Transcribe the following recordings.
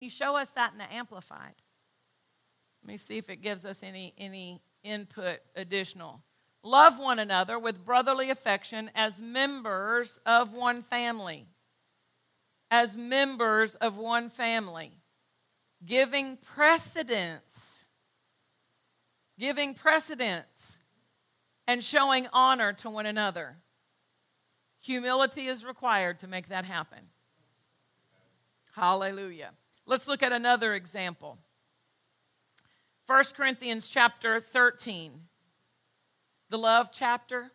you show us that in the Amplified? Let me see if it gives us any, any input additional. Love one another with brotherly affection as members of one family. As members of one family. Giving precedence. Giving precedence and showing honor to one another. Humility is required to make that happen. Hallelujah. Let's look at another example. 1 Corinthians chapter 13, the love chapter.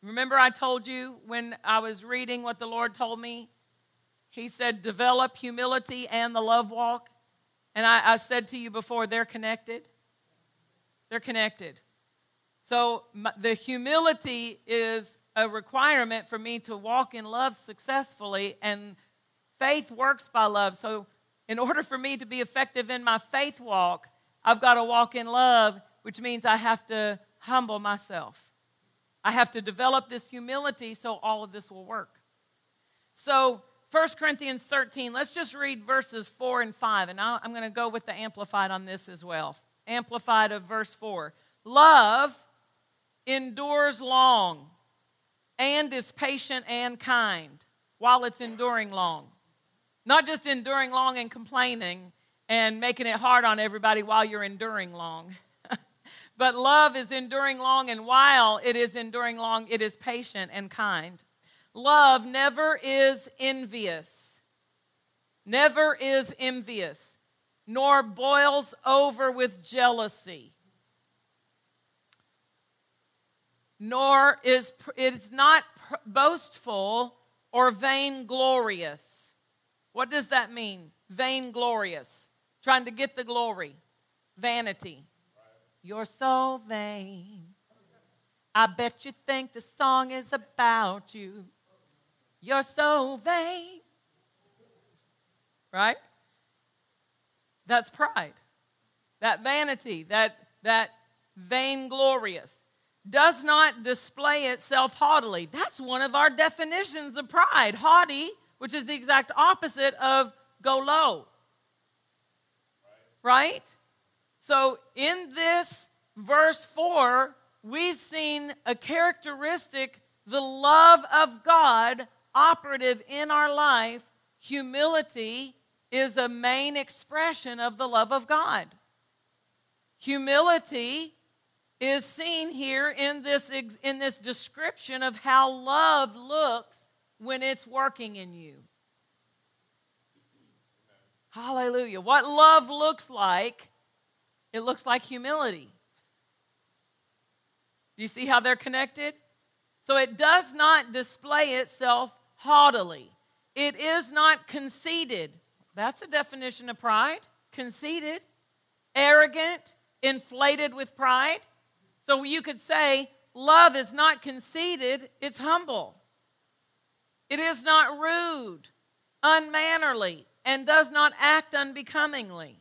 Remember, I told you when I was reading what the Lord told me? He said, develop humility and the love walk. And I, I said to you before, they're connected. They're connected. So the humility is a requirement for me to walk in love successfully, and faith works by love. So, in order for me to be effective in my faith walk, I've got to walk in love, which means I have to humble myself. I have to develop this humility so all of this will work. So, 1 Corinthians 13, let's just read verses 4 and 5, and I'm going to go with the Amplified on this as well. Amplified of verse 4. Love endures long and is patient and kind while it's enduring long. Not just enduring long and complaining, and making it hard on everybody while you're enduring long. but love is enduring long, and while it is enduring long, it is patient and kind. Love never is envious, never is envious, nor boils over with jealousy. Nor is it is not boastful or vainglorious. What does that mean? Vainglorious trying to get the glory. Vanity. You're so vain. I bet you think the song is about you. You're so vain. Right? That's pride. That vanity, that that vainglorious does not display itself haughtily. That's one of our definitions of pride. Haughty, which is the exact opposite of go low right? So in this verse 4, we've seen a characteristic, the love of God operative in our life. Humility is a main expression of the love of God. Humility is seen here in this, in this description of how love looks when it's working in you. Hallelujah. What love looks like, it looks like humility. Do you see how they're connected? So it does not display itself haughtily. It is not conceited. That's a definition of pride. Conceited, arrogant, inflated with pride. So you could say love is not conceited, it's humble. It is not rude, unmannerly, and does not act unbecomingly.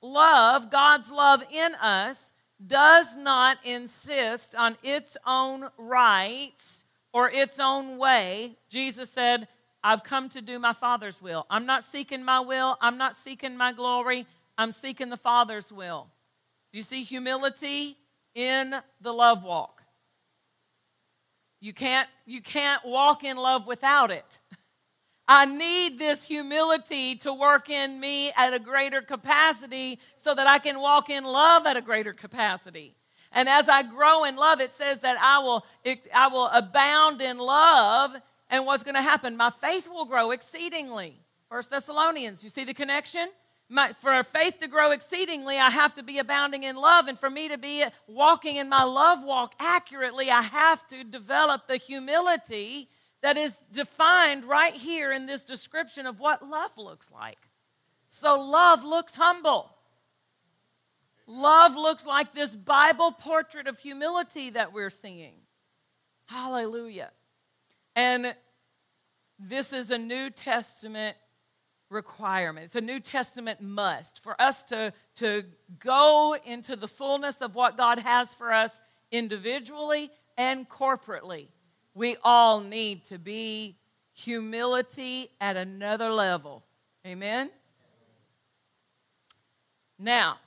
Love, God's love in us, does not insist on its own rights or its own way. Jesus said, I've come to do my Father's will. I'm not seeking my will, I'm not seeking my glory, I'm seeking the Father's will. Do you see humility in the love walk? You can't, you can't walk in love without it. I need this humility to work in me at a greater capacity so that I can walk in love at a greater capacity. And as I grow in love, it says that I will, I will abound in love. And what's going to happen? My faith will grow exceedingly. First Thessalonians, you see the connection? My, for faith to grow exceedingly, I have to be abounding in love. And for me to be walking in my love walk accurately, I have to develop the humility that is defined right here in this description of what love looks like. So, love looks humble. Love looks like this Bible portrait of humility that we're seeing. Hallelujah. And this is a New Testament requirement. It's a New Testament must for us to, to go into the fullness of what God has for us individually and corporately we all need to be humility at another level. Amen? Now,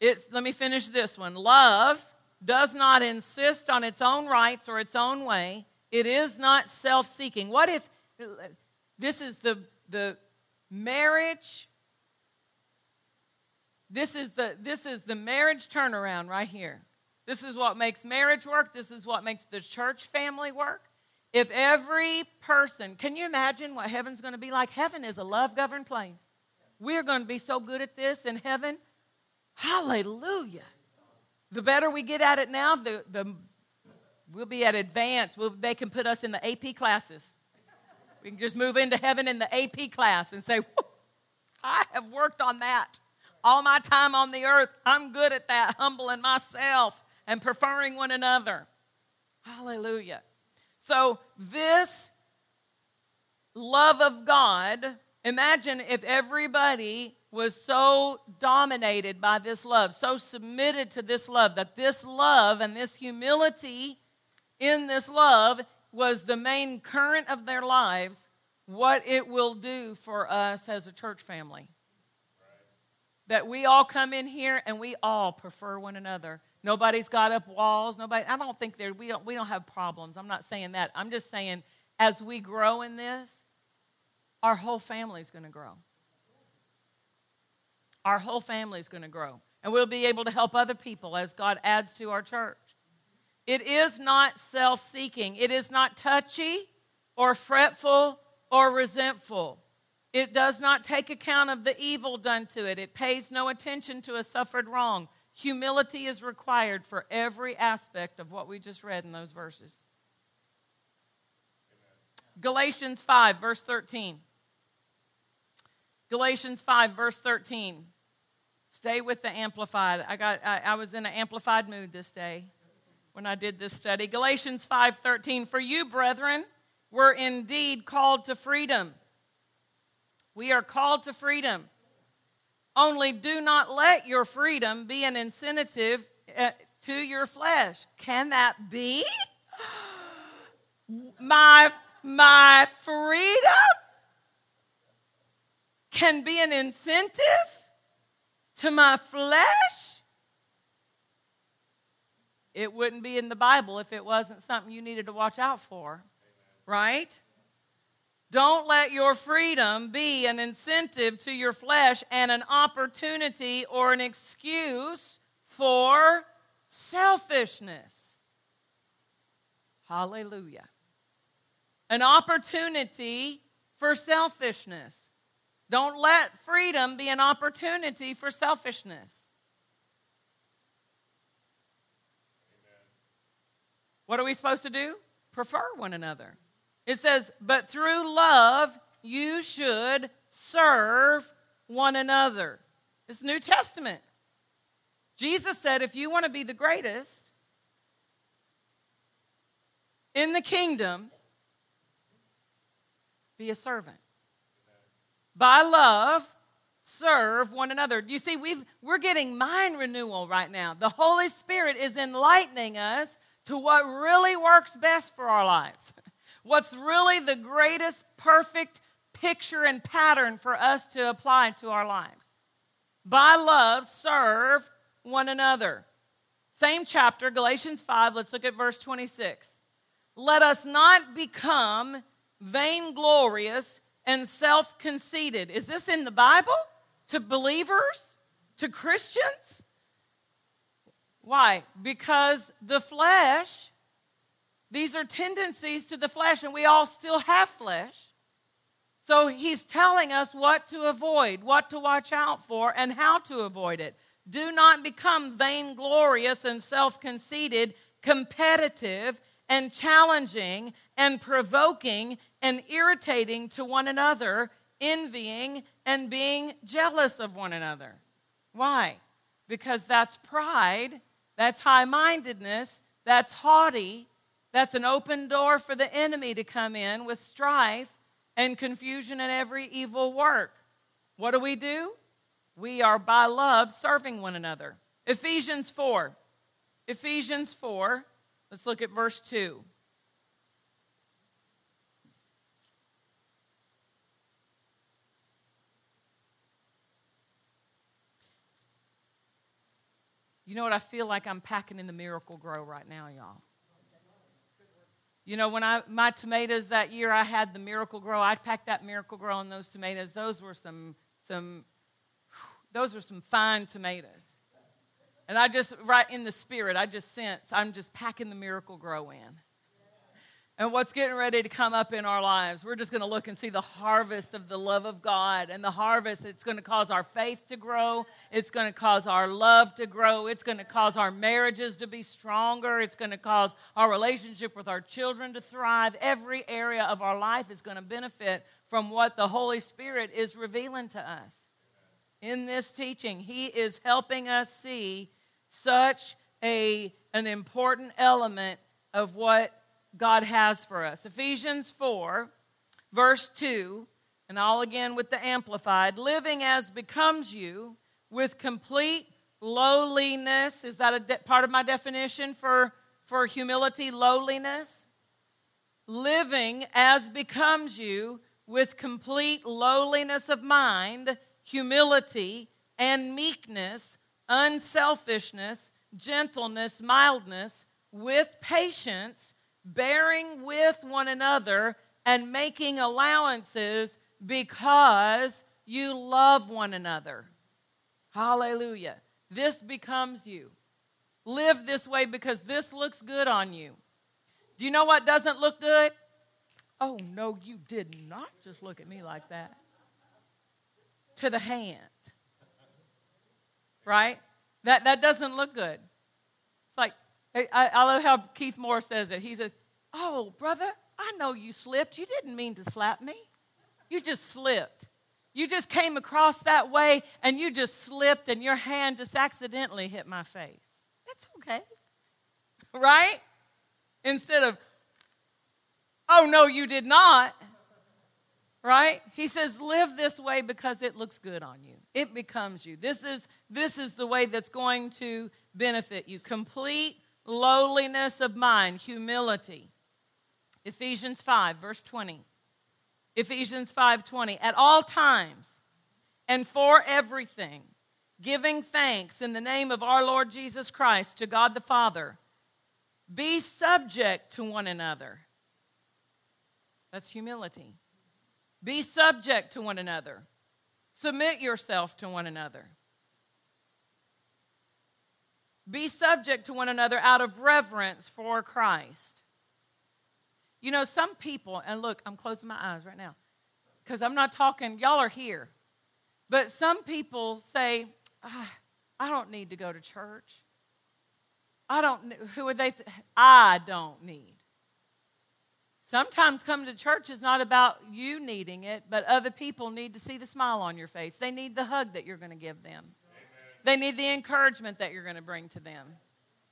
it's, let me finish this one. Love does not insist on its own rights or its own way. It is not self seeking. What if this is the, the marriage? This is, the, this is the marriage turnaround right here. This is what makes marriage work. This is what makes the church family work. If every person, can you imagine what heaven's going to be like? Heaven is a love governed place. We're going to be so good at this in heaven. Hallelujah. The better we get at it now, the, the we'll be at advance. We'll, they can put us in the AP classes. We can just move into heaven in the AP class and say, I have worked on that all my time on the earth. I'm good at that, humbling myself and preferring one another. Hallelujah. So, this love of God, imagine if everybody was so dominated by this love, so submitted to this love, that this love and this humility in this love was the main current of their lives, what it will do for us as a church family. That we all come in here and we all prefer one another. Nobody's got up walls. Nobody. I don't think there. We don't. We don't have problems. I'm not saying that. I'm just saying as we grow in this, our whole family is going to grow. Our whole family is going to grow, and we'll be able to help other people as God adds to our church. It is not self-seeking. It is not touchy or fretful or resentful. It does not take account of the evil done to it. It pays no attention to a suffered wrong. Humility is required for every aspect of what we just read in those verses. Galatians 5, verse 13. Galatians 5, verse 13. Stay with the Amplified. I, got, I, I was in an amplified mood this day when I did this study. Galatians 5:13 For you brethren were indeed called to freedom. We are called to freedom. Only do not let your freedom be an incentive uh, to your flesh. Can that be? My, my freedom can be an incentive to my flesh? It wouldn't be in the Bible if it wasn't something you needed to watch out for, right? Don't let your freedom be an incentive to your flesh and an opportunity or an excuse for selfishness. Hallelujah. An opportunity for selfishness. Don't let freedom be an opportunity for selfishness. What are we supposed to do? Prefer one another. It says, but through love you should serve one another. It's New Testament. Jesus said, if you want to be the greatest in the kingdom, be a servant. By love, serve one another. You see, we've, we're getting mind renewal right now. The Holy Spirit is enlightening us to what really works best for our lives. what's really the greatest, perfect picture and pattern for us to apply to our lives. By love, serve one another. Same chapter, Galatians 5, let's look at verse 26. Let us not become vainglorious and self conceited. Is this in the Bible? To believers? To Christians? Why? Because the flesh these are tendencies to the flesh, and we all still have flesh. So he's telling us what to avoid, what to watch out for, and how to avoid it. Do not become vainglorious and self conceited, competitive, and challenging, and provoking, and irritating to one another, envying, and being jealous of one another. Why? Because that's pride, that's high mindedness, that's haughty, that's an open door for the enemy to come in with strife and confusion and every evil work. What do we do? We are by love serving one another. Ephesians 4. Ephesians 4. Let's look at verse 2. You know what? I feel like I'm packing in the Miracle-Gro right now, y'all. You know, when I my tomatoes that year I had the Miracle-Gro, I packed that Miracle-Gro on those tomatoes. Those were some some those were some fine tomatoes. And I just right in the spirit, I just sense I'm just packing the miracle grow in and what's getting ready to come up in our lives. We're just going to look and see the harvest of the love of God. And the harvest, it's going to cause our faith to grow. It's going to cause our love to grow. It's going to cause our marriages to be stronger. It's going to cause our relationship with our children to thrive. Every area of our life is going to benefit from what the Holy Spirit is revealing to us. In this teaching, He is helping us see such a, an important element of what God has for us. Ephesians 4, verse 2, and all again with the Amplified living as becomes you with complete lowliness. Is that a de- part of my definition for, for humility? Lowliness. Living as becomes you with complete lowliness of mind, humility, and meekness, unselfishness, gentleness, mildness, with patience bearing with one another and making allowances because you love one another. Hallelujah. This becomes you. Live this way because this looks good on you. Do you know what doesn't look good? Oh, no, you did not just look at me like that. To the hand. Right? That, that doesn't look good. It's like, I, I love how Keith Moore says it. He says, Oh, brother, I know you slipped. You didn't mean to slap me. You just slipped. You just came across that way and you just slipped and your hand just accidentally hit my face. That's okay. Right? Instead of, oh, no, you did not. Right? He says, live this way because it looks good on you. It becomes you. This is, this is the way that's going to benefit you. Complete lowliness of mind, humility. Ephesians 5, verse 20. Ephesians 5:20 at all times and for everything giving thanks in the name of our Lord Jesus Christ to God the Father. Be subject to one another. That's humility. Be subject to one another. Submit yourself to one another be subject to one another out of reverence for Christ. You know, some people, and look, I'm closing my eyes right now because I'm not talking, y'all are here. But some people say, ah, I don't need to go to church. I don't, who are they? Th- I don't need. Sometimes coming to church is not about you needing it, but other people need to see the smile on your face. They need the hug that you're going to give them. They need the encouragement that you're going to bring to them.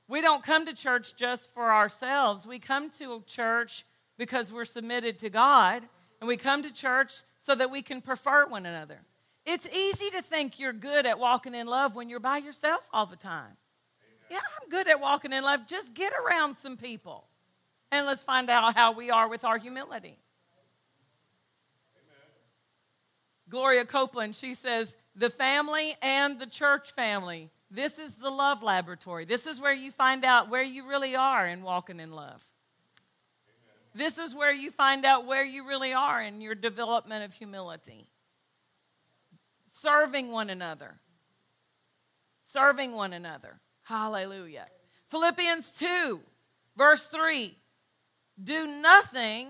We don't come to church just for ourselves. We come to church because we're submitted to God, and we come to church so that we can prefer one another. It's easy to think you're good at walking in love when you're by yourself all the time. Yeah, I'm good at walking in love. Just get around some people and let's find out how we are with our humility. Gloria Copeland, she says, the family and the church family. This is the love laboratory. This is where you find out where you really are in walking in love. This is where you find out where you really are in your development of humility. Serving one another. Serving one another. Hallelujah. Philippians 2, verse 3. Do nothing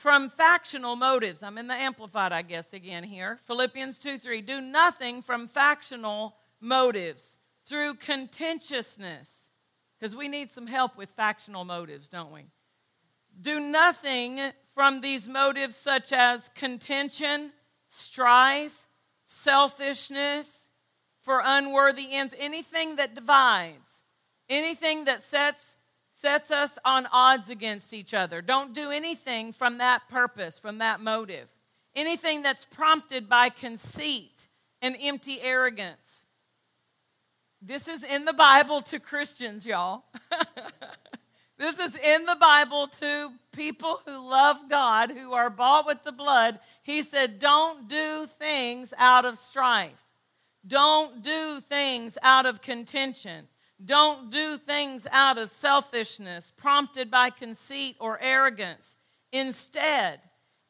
from factional motives. I'm in the Amplified, I guess, again here. Philippians 2 3. Do nothing from factional motives through contentiousness, because we need some help with factional motives, don't we? Do nothing from these motives such as contention, strife, selfishness, for unworthy ends, anything that divides, anything that sets sets us on odds against each other. Don't do anything from that purpose, from that motive. Anything that's prompted by conceit and empty arrogance. This is in the Bible to Christians, y'all. this is in the Bible to people who love God, who are bought with the blood. He said, Don't do things out of strife, don't do things out of contention. Don't do things out of selfishness, prompted by conceit or arrogance. Instead,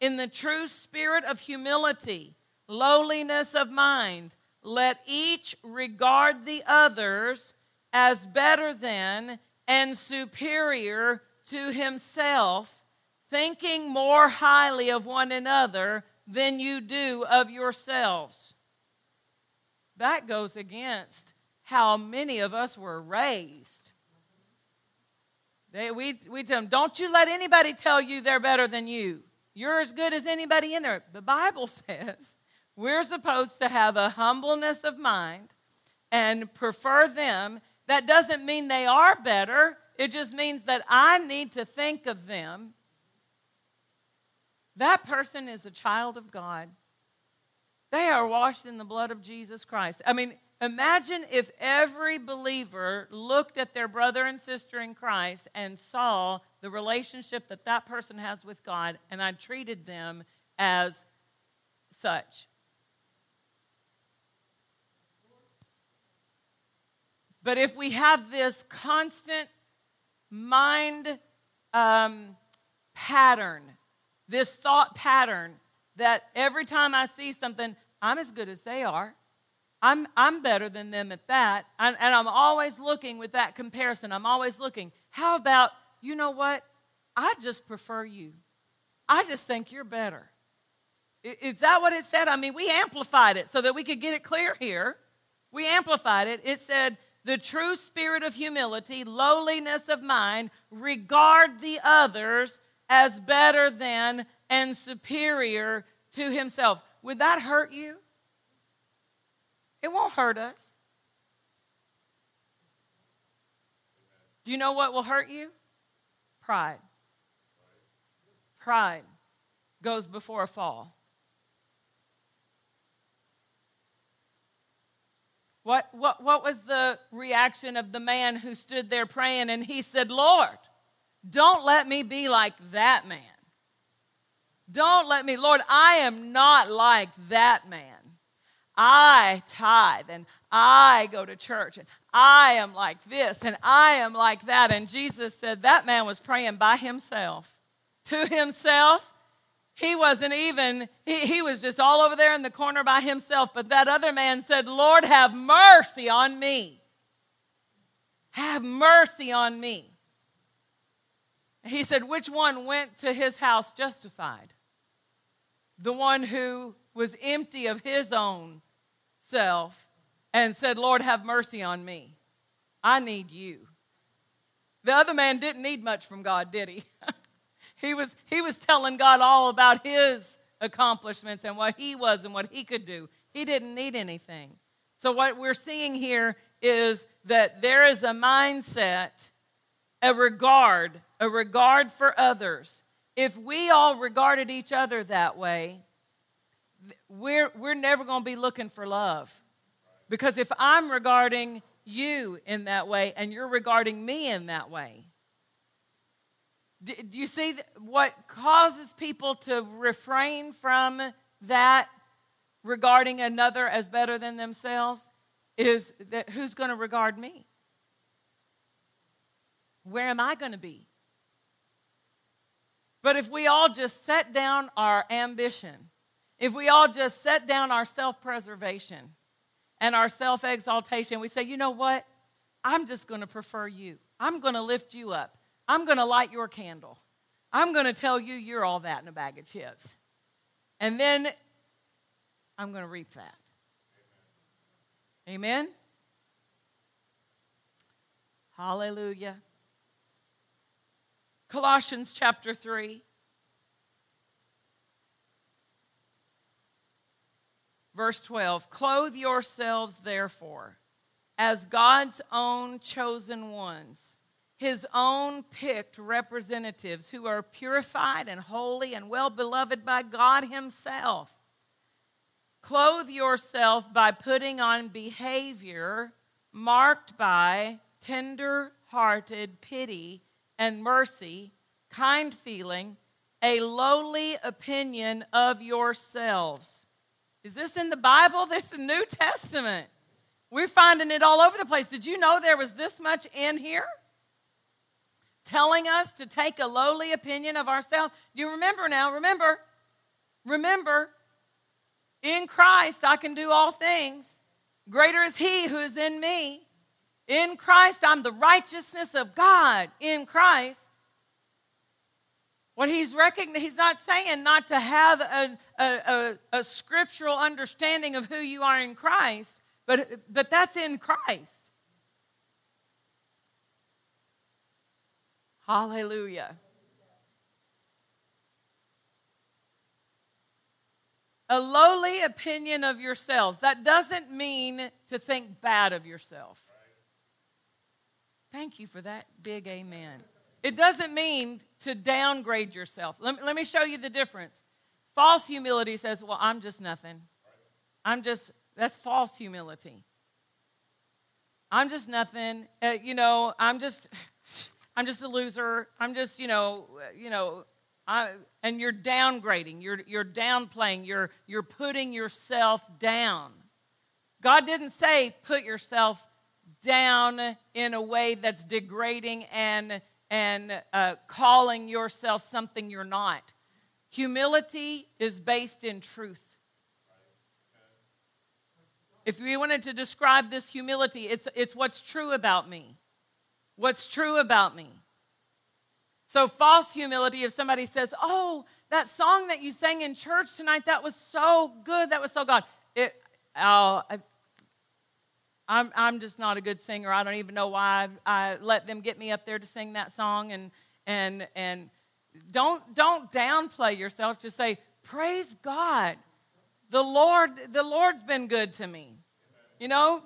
in the true spirit of humility, lowliness of mind, let each regard the others as better than and superior to himself, thinking more highly of one another than you do of yourselves. That goes against how many of us were raised. They, we, we tell them, don't you let anybody tell you they're better than you. You're as good as anybody in there. The Bible says we're supposed to have a humbleness of mind and prefer them. That doesn't mean they are better, it just means that I need to think of them. That person is a child of God. They are washed in the blood of Jesus Christ. I mean, imagine if every believer looked at their brother and sister in Christ and saw the relationship that that person has with God, and I treated them as such. But if we have this constant mind um, pattern, this thought pattern that every time I see something, I'm as good as they are. I'm, I'm better than them at that. And, and I'm always looking with that comparison. I'm always looking. How about, you know what? I just prefer you. I just think you're better. Is that what it said? I mean, we amplified it so that we could get it clear here. We amplified it. It said, the true spirit of humility, lowliness of mind, regard the others as better than and superior to himself. Would that hurt you? It won't hurt us. Do you know what will hurt you? Pride. Pride goes before a fall. What, what, what was the reaction of the man who stood there praying and he said, Lord, don't let me be like that man. Don't let me, Lord, I am not like that man. I tithe and I go to church and I am like this and I am like that. And Jesus said that man was praying by himself, to himself he wasn't even, he, he was just all over there in the corner by himself. But that other man said, Lord, have mercy on me. Have mercy on me. He said, Which one went to his house justified? The one who was empty of his own and said, Lord, have mercy on me. I need you. The other man didn't need much from God, did he? He was, he was telling God all about his accomplishments and what he was and what he could do. He didn't need anything. So, what we're seeing here is that there is a mindset, a regard, a regard for others. If we all regarded each other that way, we're, we're never going to be looking for love. Because if I'm regarding you in that way and you're regarding me in that way, do you see what causes people to refrain from that regarding another as better than themselves? Is that who's going to regard me? Where am I going to be? But if we all just set down our ambition, if we all just set down our self preservation and our self exaltation, we say, you know what? I'm just going to prefer you. I'm going to lift you up. I'm going to light your candle. I'm going to tell you you're all that in a bag of chips. And then I'm going to reap that. Amen? Hallelujah. Colossians chapter 3. Verse 12 Clothe yourselves, therefore, as God's own chosen ones his own picked representatives who are purified and holy and well beloved by God Himself. Clothe yourself by putting on behavior marked by tender hearted pity and mercy, kind feeling, a lowly opinion of yourselves. Is this in the Bible? This is New Testament. We're finding it all over the place. Did you know there was this much in here? Telling us to take a lowly opinion of ourselves. You remember now? Remember, remember, in Christ I can do all things. Greater is He who is in me. In Christ, I'm the righteousness of God in Christ. What he's recognizing, he's not saying not to have a, a, a, a, scriptural understanding of who you are in Christ, but, but that's in Christ. Hallelujah. A lowly opinion of yourselves. That doesn't mean to think bad of yourself. Thank you for that big amen. It doesn't mean to downgrade yourself. Let me, let me show you the difference. False humility says, Well, I'm just nothing. I'm just, that's false humility. I'm just nothing. Uh, you know, I'm just, I'm just a loser. I'm just, you know, you know, I, and you're downgrading. You're, you're downplaying. You're, you're putting yourself down. God didn't say put yourself down in a way that's degrading and, and uh, calling yourself something you're not. Humility is based in truth. If we wanted to describe this humility, it's, it's what's true about me. What's true about me. So, false humility, if somebody says, Oh, that song that you sang in church tonight, that was so good, that was so God. It, oh, I'm, I'm just not a good singer. I don't even know why I, I let them get me up there to sing that song. And, and, and don't, don't downplay yourself. Just say, Praise God. The Lord, the Lord's been good to me. You know,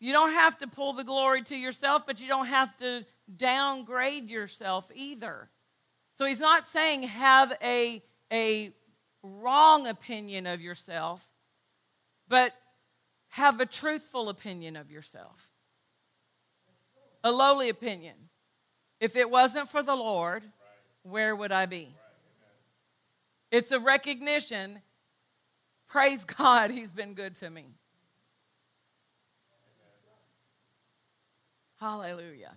you don't have to pull the glory to yourself, but you don't have to downgrade yourself either. So he's not saying have a, a wrong opinion of yourself, but have a truthful opinion of yourself, a lowly opinion. If it wasn't for the Lord, where would I be? It's a recognition. Praise God, He's been good to me. Hallelujah.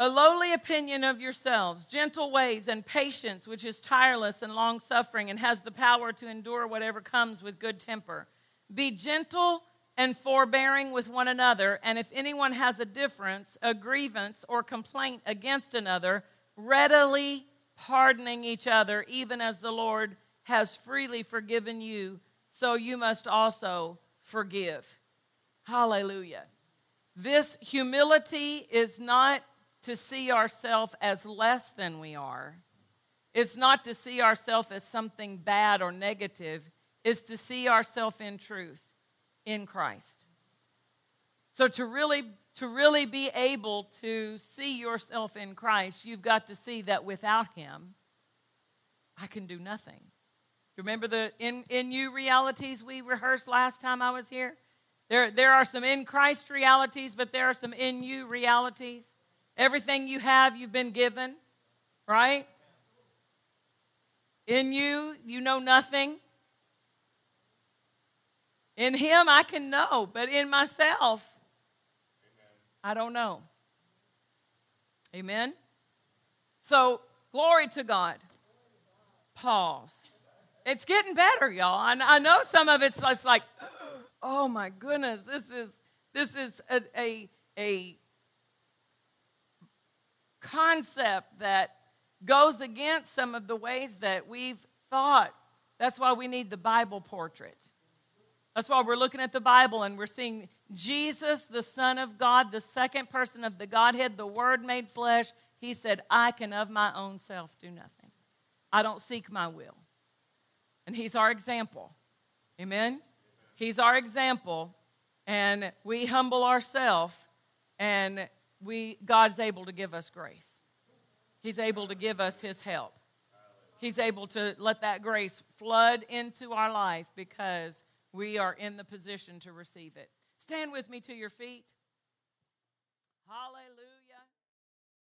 A lowly opinion of yourselves, gentle ways, and patience, which is tireless and long suffering and has the power to endure whatever comes with good temper. Be gentle and forbearing with one another, and if anyone has a difference, a grievance, or complaint against another, readily pardoning each other, even as the Lord has freely forgiven you, so you must also forgive. Hallelujah. This humility is not to see ourselves as less than we are. It's not to see ourselves as something bad or negative. It's to see ourselves in truth in Christ. So to really to really be able to see yourself in Christ, you've got to see that without him I can do nothing. Remember the in, in you realities we rehearsed last time I was here? There, there are some in Christ realities, but there are some in you realities. Everything you have, you've been given, right? In you, you know nothing. In Him, I can know, but in myself, I don't know. Amen? So, glory to God. Pause. It's getting better, y'all. I, I know some of it's just like, oh my goodness, this is this is a, a, a concept that goes against some of the ways that we've thought. That's why we need the Bible portrait. That's why we're looking at the Bible and we're seeing Jesus, the Son of God, the second person of the Godhead, the Word made flesh. He said, I can of my own self do nothing. I don't seek my will. And He's our example. Amen? He's our example. And we humble ourselves and we, God's able to give us grace. He's able to give us His help. He's able to let that grace flood into our life because we are in the position to receive it. Stand with me to your feet. Hallelujah.